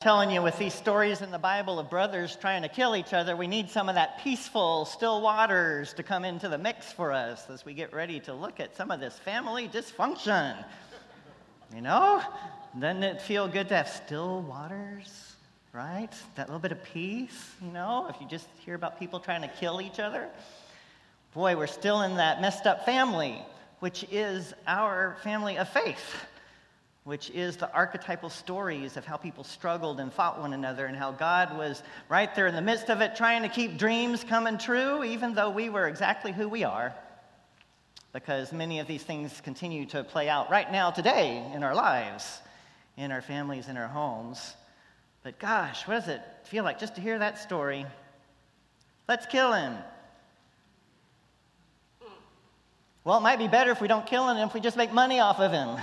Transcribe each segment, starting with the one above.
telling you with these stories in the Bible of brothers trying to kill each other, we need some of that peaceful, still waters to come into the mix for us as we get ready to look at some of this family dysfunction. You know? Doesn't it feel good to have still waters, right? That little bit of peace, you know, if you just hear about people trying to kill each other. Boy, we're still in that messed up family, which is our family of faith which is the archetypal stories of how people struggled and fought one another and how God was right there in the midst of it trying to keep dreams coming true, even though we were exactly who we are. Because many of these things continue to play out right now, today, in our lives, in our families, in our homes. But gosh, what does it feel like just to hear that story? Let's kill him. Well, it might be better if we don't kill him if we just make money off of him.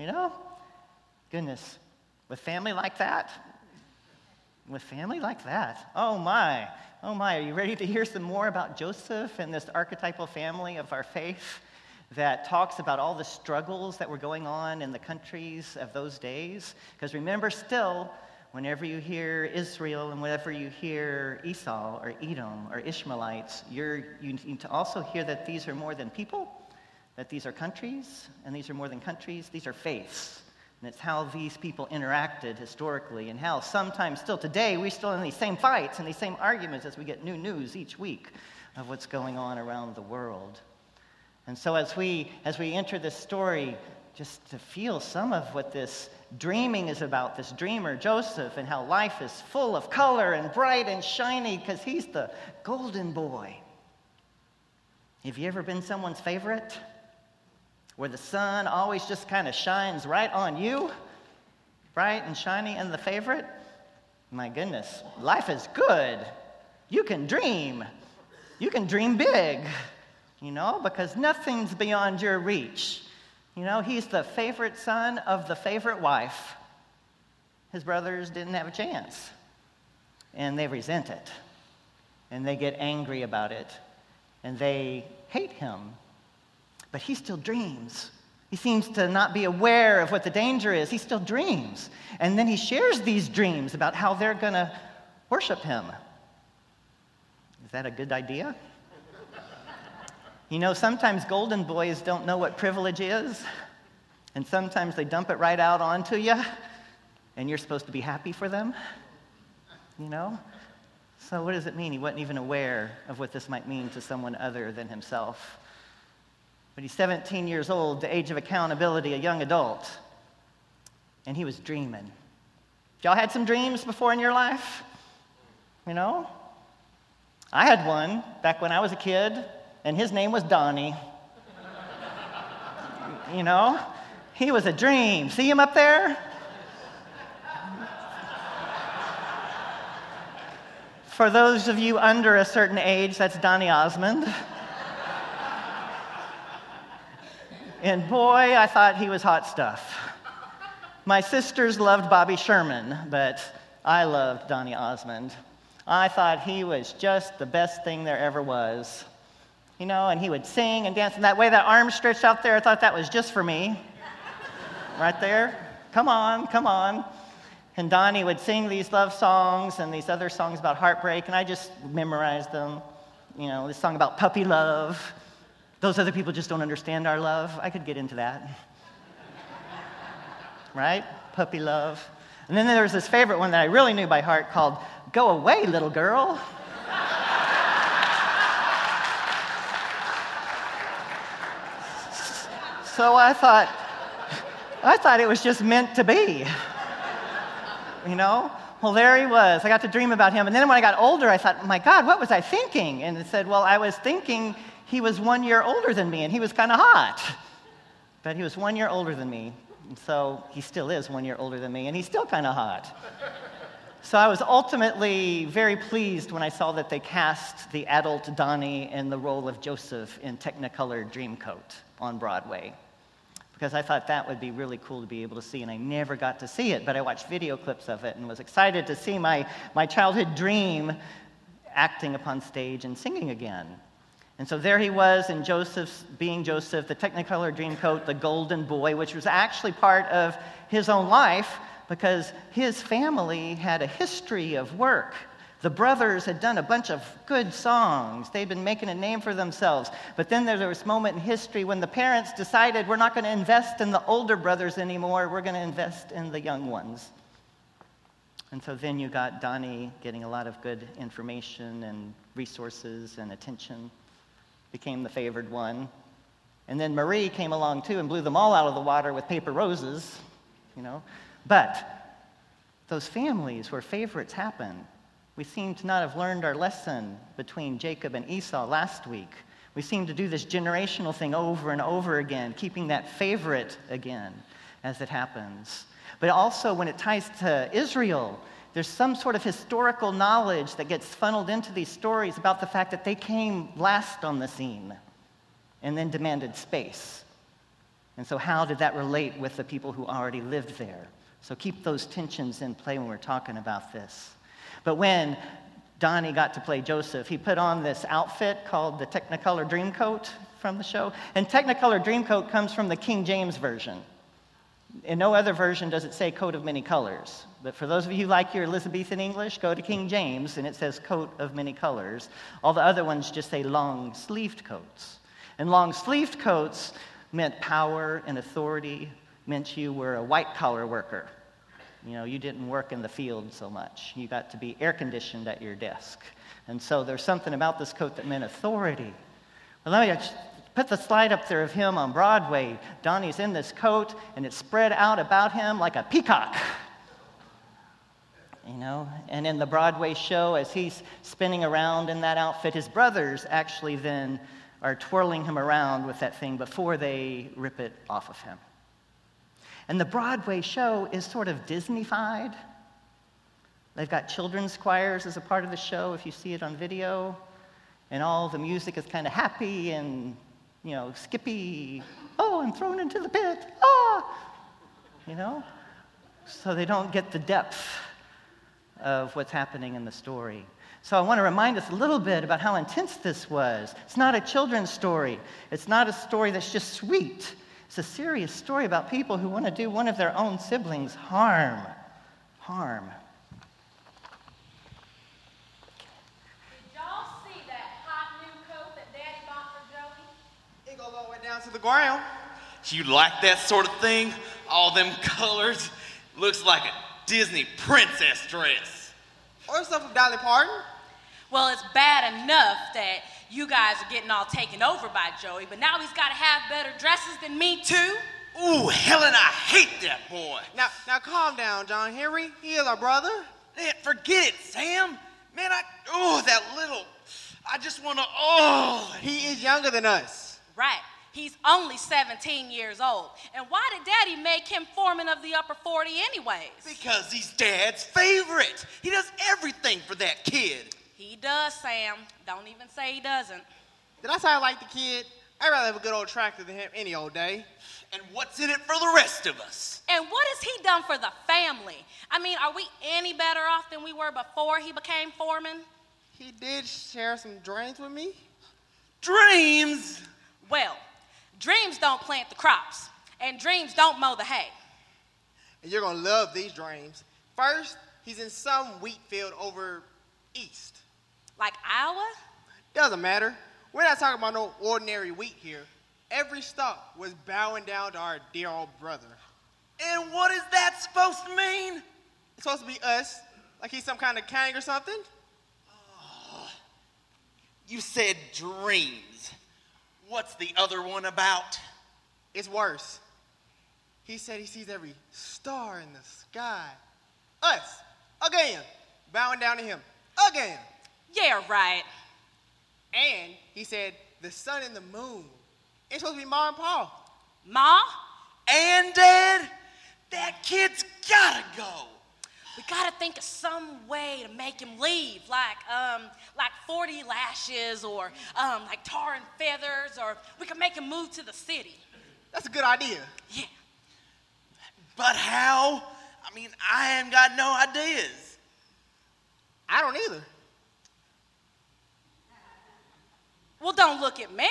You know? Goodness. With family like that? With family like that? Oh my. Oh my. Are you ready to hear some more about Joseph and this archetypal family of our faith that talks about all the struggles that were going on in the countries of those days? Because remember, still, whenever you hear Israel and whenever you hear Esau or Edom or Ishmaelites, you need to also hear that these are more than people that these are countries, and these are more than countries, these are faiths. And it's how these people interacted historically, and how sometimes still today we're still in these same fights and these same arguments as we get new news each week of what's going on around the world. And so as we as we enter this story, just to feel some of what this dreaming is about, this dreamer, Joseph, and how life is full of color and bright and shiny because he's the golden boy. Have you ever been someone's favorite? Where the sun always just kind of shines right on you, bright and shiny and the favorite? My goodness, life is good. You can dream. You can dream big, you know, because nothing's beyond your reach. You know, he's the favorite son of the favorite wife. His brothers didn't have a chance. And they resent it. And they get angry about it. And they hate him but he still dreams. He seems to not be aware of what the danger is. He still dreams. And then he shares these dreams about how they're going to worship him. Is that a good idea? You know, sometimes golden boys don't know what privilege is, and sometimes they dump it right out onto you, and you're supposed to be happy for them. You know? So, what does it mean? He wasn't even aware of what this might mean to someone other than himself. But he's 17 years old, the age of accountability, a young adult. And he was dreaming. Y'all had some dreams before in your life? You know? I had one back when I was a kid, and his name was Donny. you know? He was a dream. See him up there? For those of you under a certain age, that's Donny Osmond. And boy, I thought he was hot stuff. My sisters loved Bobby Sherman, but I loved Donny Osmond. I thought he was just the best thing there ever was. You know, and he would sing and dance in that way, that arm stretched out there, I thought that was just for me. right there. Come on, come on. And Donny would sing these love songs and these other songs about heartbreak, and I just memorized them. You know, this song about puppy love those other people just don't understand our love. I could get into that. right? Puppy love. And then there was this favorite one that I really knew by heart called Go Away, Little Girl. so I thought, I thought it was just meant to be. You know? Well, there he was. I got to dream about him. And then when I got older, I thought, my God, what was I thinking? And it said, well, I was thinking he was one year older than me and he was kind of hot. But he was one year older than me. And so he still is one year older than me and he's still kind of hot. So I was ultimately very pleased when I saw that they cast the adult Donny in the role of Joseph in Technicolor Dreamcoat on Broadway. Because I thought that would be really cool to be able to see, and I never got to see it, but I watched video clips of it and was excited to see my, my childhood dream acting upon stage and singing again. And so there he was in Joseph's, being Joseph, the Technicolor Dreamcoat, the golden boy, which was actually part of his own life because his family had a history of work. The brothers had done a bunch of good songs. They'd been making a name for themselves. But then there was this moment in history when the parents decided we're not going to invest in the older brothers anymore, we're going to invest in the young ones. And so then you got Donny getting a lot of good information and resources and attention, became the favored one. And then Marie came along too and blew them all out of the water with paper roses, you know. But those families where favorites happen, we seem to not have learned our lesson between Jacob and Esau last week. We seem to do this generational thing over and over again, keeping that favorite again as it happens. But also, when it ties to Israel, there's some sort of historical knowledge that gets funneled into these stories about the fact that they came last on the scene and then demanded space. And so, how did that relate with the people who already lived there? So, keep those tensions in play when we're talking about this. But when Donny got to play Joseph, he put on this outfit called the Technicolor Dreamcoat from the show. And Technicolor Dreamcoat comes from the King James Version. In no other version does it say coat of many colors. But for those of you who like your Elizabethan English, go to King James and it says coat of many colors. All the other ones just say long sleeved coats. And long sleeved coats meant power and authority, meant you were a white collar worker. You know, you didn't work in the field so much. You got to be air conditioned at your desk. And so there's something about this coat that meant authority. Let me put the slide up there of him on Broadway. Donny's in this coat, and it's spread out about him like a peacock. You know, and in the Broadway show, as he's spinning around in that outfit, his brothers actually then are twirling him around with that thing before they rip it off of him. And the Broadway show is sort of Disneyfied. They've got children's choirs as a part of the show, if you see it on video. And all the music is kind of happy and, you know, skippy. Oh, I'm thrown into the pit. Ah! You know? So they don't get the depth of what's happening in the story. So I want to remind us a little bit about how intense this was. It's not a children's story, it's not a story that's just sweet. It's a serious story about people who want to do one of their own siblings harm. Harm. Did y'all see that hot new coat that Daddy bought for Joey? It goes all the way down to the ground. You like that sort of thing? All them colors? Looks like a Disney princess dress. Or stuff from Dolly Parton. Well, it's bad enough that you guys are getting all taken over by Joey, but now he's got to have better dresses than me, too. Ooh, Helen, I hate that boy. Now, now calm down, John Henry. He is our brother. Man, forget it, Sam. Man, I, oh, that little, I just want to, oh. He is younger than us. Right. He's only 17 years old. And why did Daddy make him foreman of the upper 40 anyways? Because he's Dad's favorite. He does everything for that kid. He does, Sam. Don't even say he doesn't. Did I say I like the kid? I'd rather have a good old tractor than him any old day. And what's in it for the rest of us? And what has he done for the family? I mean, are we any better off than we were before he became foreman? He did share some dreams with me. Dreams? Well, dreams don't plant the crops, and dreams don't mow the hay. And you're gonna love these dreams. First, he's in some wheat field over east. Like Iowa? Doesn't matter. We're not talking about no ordinary wheat here. Every stalk was bowing down to our dear old brother. And what is that supposed to mean? It's supposed to be us, like he's some kind of king or something. Oh, you said dreams. What's the other one about? It's worse. He said he sees every star in the sky. Us, again, bowing down to him, again. Yeah, right. And he said the sun and the moon. It's supposed to be Ma and Pa. Ma? And Dad? That kid's gotta go. We gotta think of some way to make him leave, like um, like 40 lashes or um, like tar and feathers, or we could make him move to the city. That's a good idea. Yeah. But how? I mean, I ain't got no ideas. I don't either. Well, don't look at me.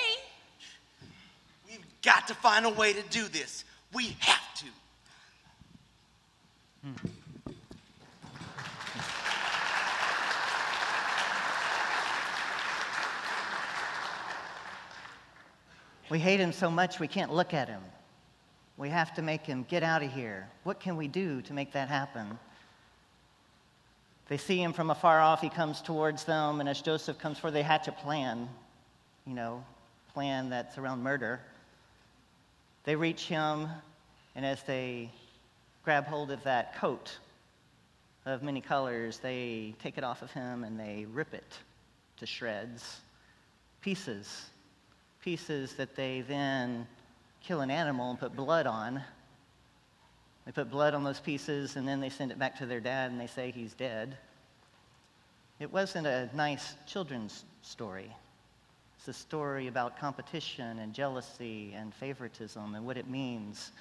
We've got to find a way to do this. We have to. We hate him so much we can't look at him. We have to make him get out of here. What can we do to make that happen? They see him from afar off. He comes towards them, and as Joseph comes forward, they hatch a plan, you know, plan that's around murder. They reach him, and as they grab hold of that coat of many colors, they take it off of him and they rip it to shreds, pieces, pieces that they then kill an animal and put blood on. They put blood on those pieces and then they send it back to their dad and they say he's dead. It wasn't a nice children's story. It's a story about competition and jealousy and favoritism and what it means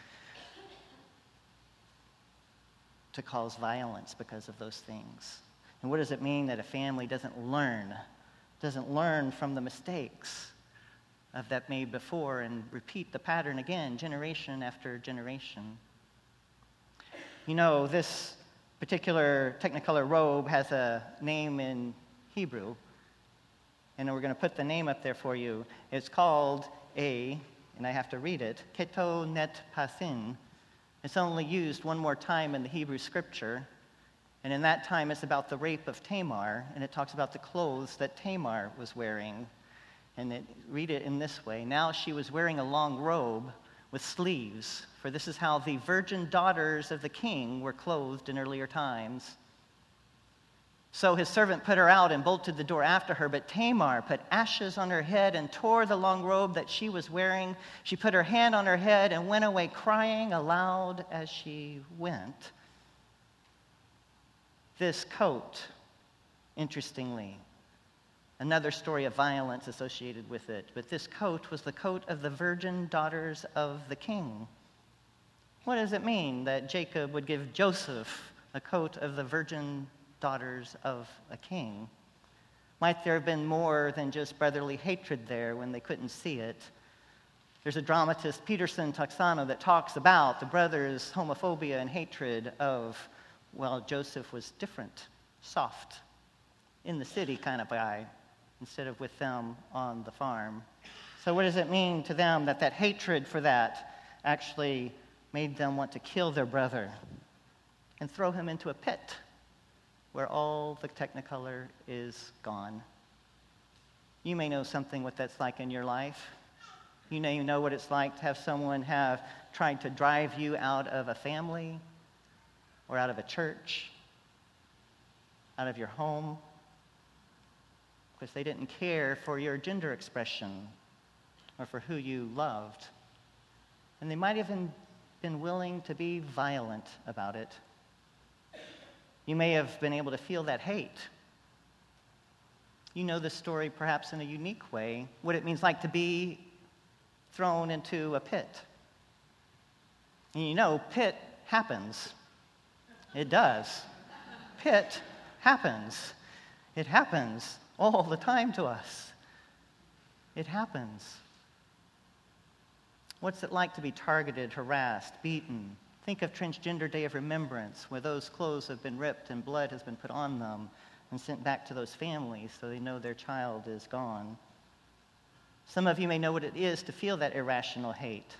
to cause violence because of those things. And what does it mean that a family doesn't learn, doesn't learn from the mistakes of that made before and repeat the pattern again, generation after generation? You know, this particular Technicolor robe has a name in Hebrew, and we're going to put the name up there for you. It's called a, and I have to read it, Keto Net Pasin, it's only used one more time in the Hebrew scripture. And in that time, it's about the rape of Tamar, and it talks about the clothes that Tamar was wearing. And it, read it in this way Now she was wearing a long robe with sleeves, for this is how the virgin daughters of the king were clothed in earlier times. So his servant put her out and bolted the door after her. But Tamar put ashes on her head and tore the long robe that she was wearing. She put her hand on her head and went away crying aloud as she went. This coat, interestingly, another story of violence associated with it, but this coat was the coat of the virgin daughters of the king. What does it mean that Jacob would give Joseph a coat of the virgin daughters of a king? Might there have been more than just brotherly hatred there when they couldn't see it? There's a dramatist, Peterson Toscano, that talks about the brothers' homophobia and hatred of, well, Joseph was different, soft, in the city kind of guy, instead of with them on the farm. So, what does it mean to them that that hatred for that actually made them want to kill their brother and throw him into a pit? where all the technicolor is gone. You may know something what that's like in your life. You may know what it's like to have someone have tried to drive you out of a family or out of a church, out of your home, because they didn't care for your gender expression or for who you loved. And they might have even been willing to be violent about it. You may have been able to feel that hate. You know this story perhaps in a unique way, what it means like to be thrown into a pit. And you know, pit happens. It does. Pit happens. It happens all the time to us. It happens. What's it like to be targeted, harassed, beaten, Think of Transgender Day of Remembrance, where those clothes have been ripped and blood has been put on them and sent back to those families so they know their child is gone. Some of you may know what it is to feel that irrational hate.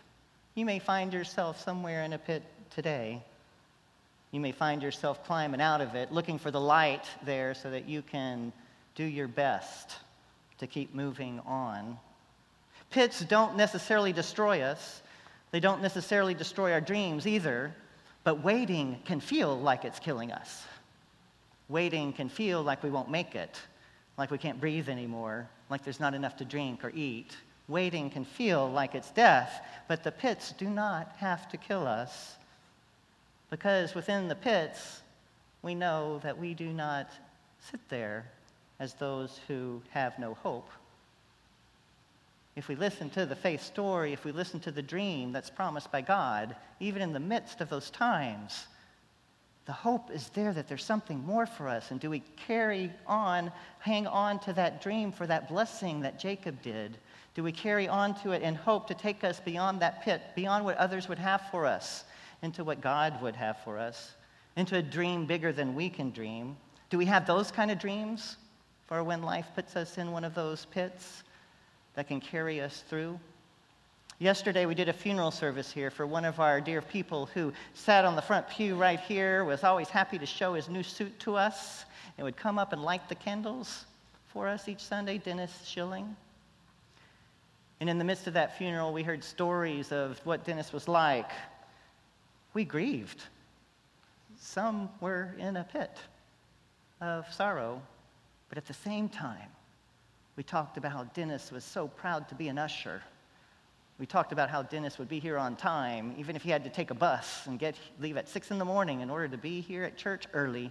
You may find yourself somewhere in a pit today. You may find yourself climbing out of it, looking for the light there so that you can do your best to keep moving on. Pits don't necessarily destroy us, they don't necessarily destroy our dreams either, but waiting can feel like it's killing us. Waiting can feel like we won't make it, like we can't breathe anymore, like there's not enough to drink or eat. Waiting can feel like it's death, but the pits do not have to kill us because within the pits, we know that we do not sit there as those who have no hope if we listen to the faith story, if we listen to the dream that's promised by God, even in the midst of those times, the hope is there that there's something more for us. And do we carry on, hang on to that dream for that blessing that Jacob did? Do we carry on to it and hope to take us beyond that pit, beyond what others would have for us, into what God would have for us, into a dream bigger than we can dream? Do we have those kind of dreams for when life puts us in one of those pits? that can carry us through? Yesterday, we did a funeral service here for one of our dear people who sat on the front pew right here, was always happy to show his new suit to us, and would come up and light the candles for us each Sunday, Dennis Schilling. And in the midst of that funeral, we heard stories of what Dennis was like. We grieved. Some were in a pit of sorrow, but at the same time, we talked about how Dennis was so proud to be an usher we talked about how Dennis would be here on time, even if he had to take a bus and get, leave at 6 in the morning in order to be here at church early.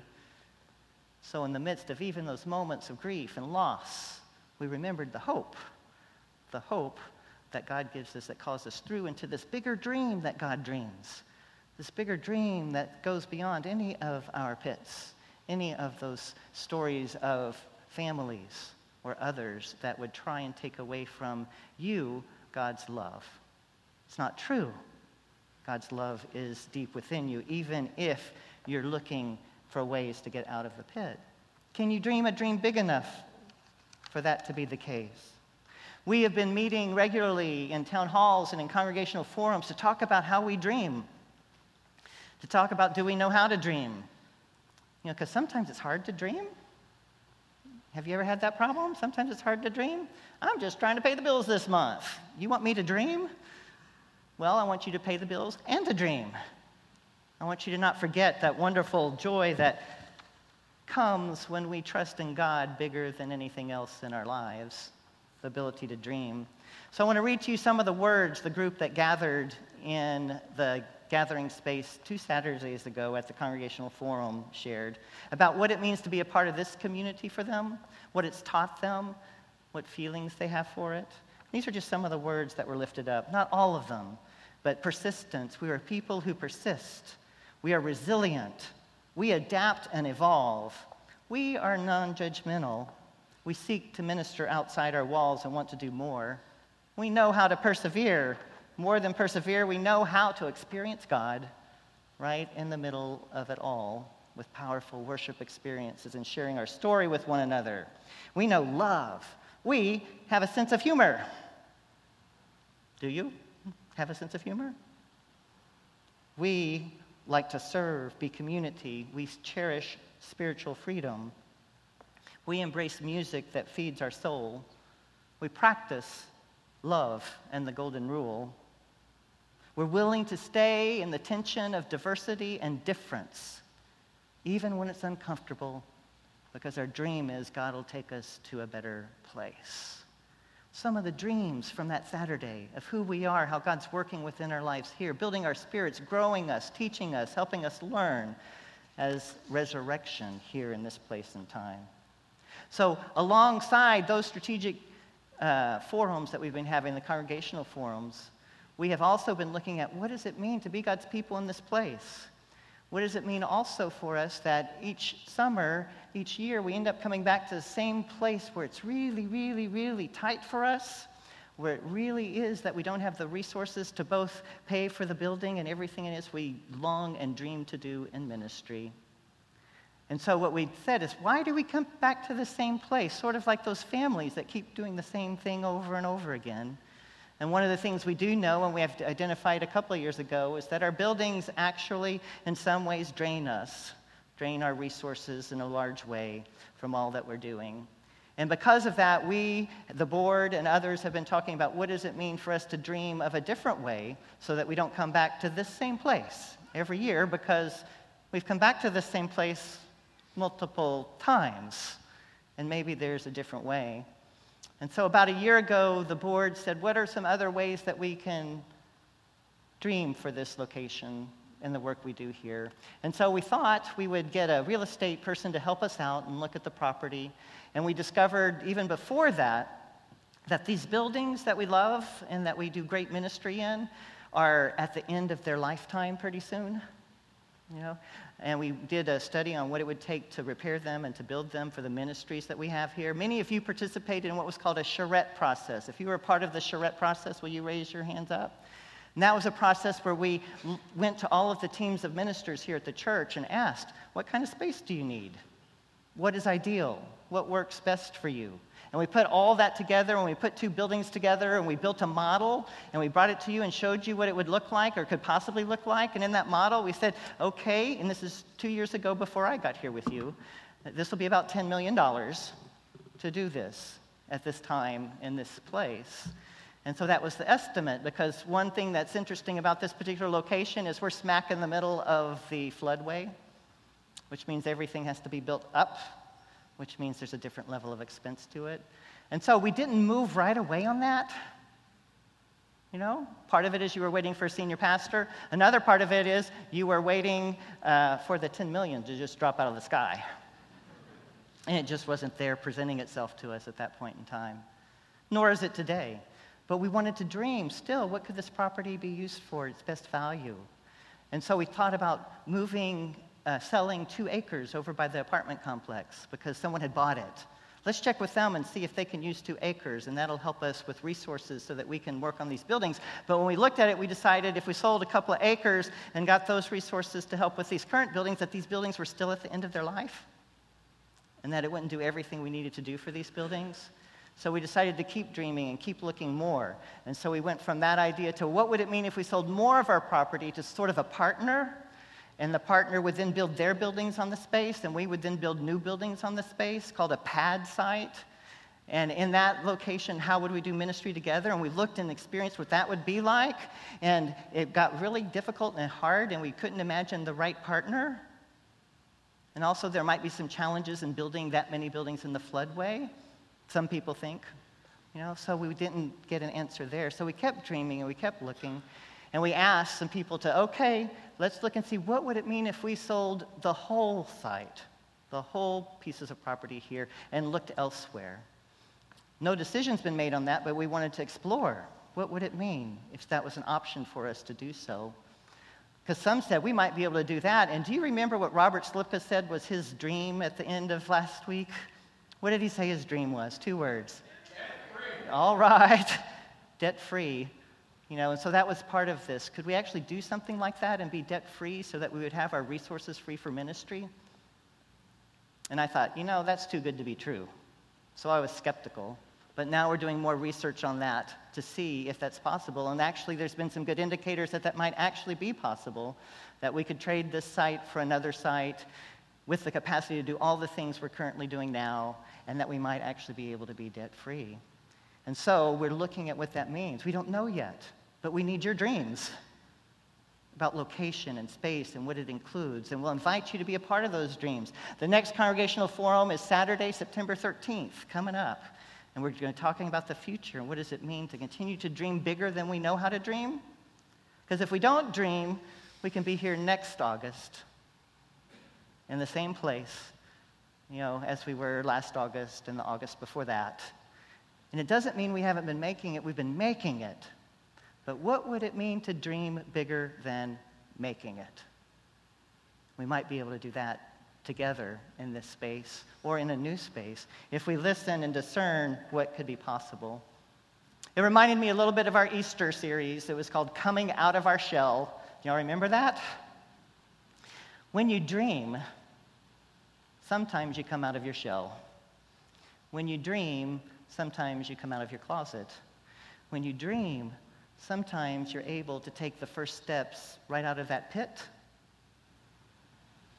So, in the midst of even those moments of grief and loss, we remembered the hope, the hope that God gives us that calls us through into this bigger dream that God dreams, this bigger dream that goes beyond any of our pits, any of those stories of families or others that would try and take away from you God's love. It's not true. God's love is deep within you, even if you're looking for ways to get out of the pit. Can you dream a dream big enough for that to be the case? We have been meeting regularly in town halls and in congregational forums to talk about how we dream, to talk about do we know how to dream? Know, because sometimes it's hard to dream. Have you ever had that problem? Sometimes it's hard to dream. I'm just trying to pay the bills this month. You want me to dream? Well, I want you to pay the bills and to dream. I want you to not forget that wonderful joy that comes when we trust in God bigger than anything else in our lives, the ability to dream. So I want to read to you some of the words the group that gathered in the gathering space two Saturdays ago at the Congregational Forum shared about what it means to be a part of this community for them, what it's taught them, what feelings they have for it. These are just some of the words that were lifted up, not all of them, but persistence. We are people who persist. We are resilient. We adapt and evolve. We are non judgmental. We seek to minister outside our walls and want to do more. We know how to persevere. More than persevere, we know how to experience God right in the middle of it all with powerful worship experiences and sharing our story with one another. We know love we have a sense of humor. Do you have a sense of humor? We like to serve, be community. We cherish spiritual freedom. We embrace music that feeds our soul. We practice love and the golden rule. We're willing to stay in the tension of diversity and difference, even when it's uncomfortable because our dream is God will take us to a better place. Some of the dreams from that Saturday of who we are, how God's working within our lives here, building our spirits, growing us, teaching us, helping us learn as resurrection here in this place and time. So, alongside those strategic uh, forums that we've been having, the congregational forums, we have also been looking at what does it mean to be God's people in this place? What does it mean also for us that each summer, each year, we end up coming back to the same place where it's really, really, really tight for us, where it really is that we don't have the resources to both pay for the building and everything it is we long and dream to do in ministry? And so, what we said is, why do we come back to the same place? Sort of like those families that keep doing the same thing over and over again. And one of the things we do know, and we have identified a couple of years ago, is that our buildings actually, in some ways, drain us, drain our resources in a large way from all that we're doing. And because of that, we, the board, and others have been talking about what does it mean for us to dream of a different way so that we don't come back to this same place every year because we've come back to this same place multiple times. And maybe there's a different way. And so, about a year ago, the board said, What are some other ways that we can dream for this location and the work we do here? And so, we thought we would get a real estate person to help us out and look at the property. And we discovered, even before that, that these buildings that we love and that we do great ministry in are at the end of their lifetime pretty soon. You know, and we did a study on what it would take to repair them and to build them for the ministries that we have here. Many of you participated in what was called a charrette process. If you were a part of the charrette process, will you raise your hands up? And that was a process where we went to all of the teams of ministers here at the church and asked, What kind of space do you need? What is ideal? What works best for you? And we put all that together and we put two buildings together and we built a model and we brought it to you and showed you what it would look like or could possibly look like. And in that model, we said, okay, and this is two years ago before I got here with you, this will be about $10 million to do this at this time in this place. And so that was the estimate because one thing that's interesting about this particular location is we're smack in the middle of the floodway, which means everything has to be built up which means there's a different level of expense to it. And so we didn't move right away on that. You know, part of it is you were waiting for a senior pastor. Another part of it is you were waiting uh, for the 10 million to just drop out of the sky. And it just wasn't there presenting itself to us at that point in time. Nor is it today. But we wanted to dream still what could this property be used for, its best value? And so we thought about moving uh, selling two acres over by the apartment complex because someone had bought it. Let's check with them and see if they can use two acres, and that'll help us with resources so that we can work on these buildings. But when we looked at it, we decided if we sold a couple of acres and got those resources to help with these current buildings, that these buildings were still at the end of their life and that it wouldn't do everything we needed to do for these buildings. So we decided to keep dreaming and keep looking more. And so we went from that idea to what would it mean if we sold more of our property to sort of a partner and the partner would then build their buildings on the space, and we would then build new buildings on the space called a pad site. And in that location, how would we do ministry together? And we looked and experienced what that would be like. And it got really difficult and hard, and we couldn't imagine the right partner. And also, there might be some challenges in building that many buildings in the floodway, some people think. You know, so we didn't get an answer there. So we kept dreaming and we kept looking. And we asked some people to, okay, let's look and see what would it mean if we sold the whole site, the whole pieces of property here, and looked elsewhere. No decision's been made on that, but we wanted to explore what would it mean if that was an option for us to do so. Because some said we might be able to do that. And do you remember what Robert Slipka said was his dream at the end of last week? What did he say his dream was? Two words. All right, debt free. You know, and so that was part of this. Could we actually do something like that and be debt free so that we would have our resources free for ministry? And I thought, you know, that's too good to be true. So I was skeptical. But now we're doing more research on that to see if that's possible. And actually, there's been some good indicators that that might actually be possible, that we could trade this site for another site with the capacity to do all the things we're currently doing now, and that we might actually be able to be debt free. And so we're looking at what that means. We don't know yet. But we need your dreams about location and space and what it includes. And we'll invite you to be a part of those dreams. The next congregational forum is Saturday, September 13th, coming up. And we're going to be talking about the future and what does it mean to continue to dream bigger than we know how to dream? Because if we don't dream, we can be here next August in the same place, you know, as we were last August and the August before that. And it doesn't mean we haven't been making it, we've been making it. But what would it mean to dream bigger than making it? We might be able to do that together in this space or in a new space if we listen and discern what could be possible. It reminded me a little bit of our Easter series. It was called Coming Out of Our Shell. Y'all remember that? When you dream, sometimes you come out of your shell. When you dream, sometimes you come out of your closet. When you dream, sometimes you're able to take the first steps right out of that pit.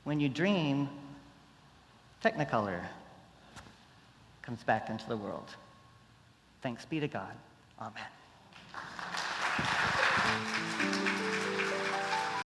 When you dream, Technicolor comes back into the world. Thanks be to God. Amen.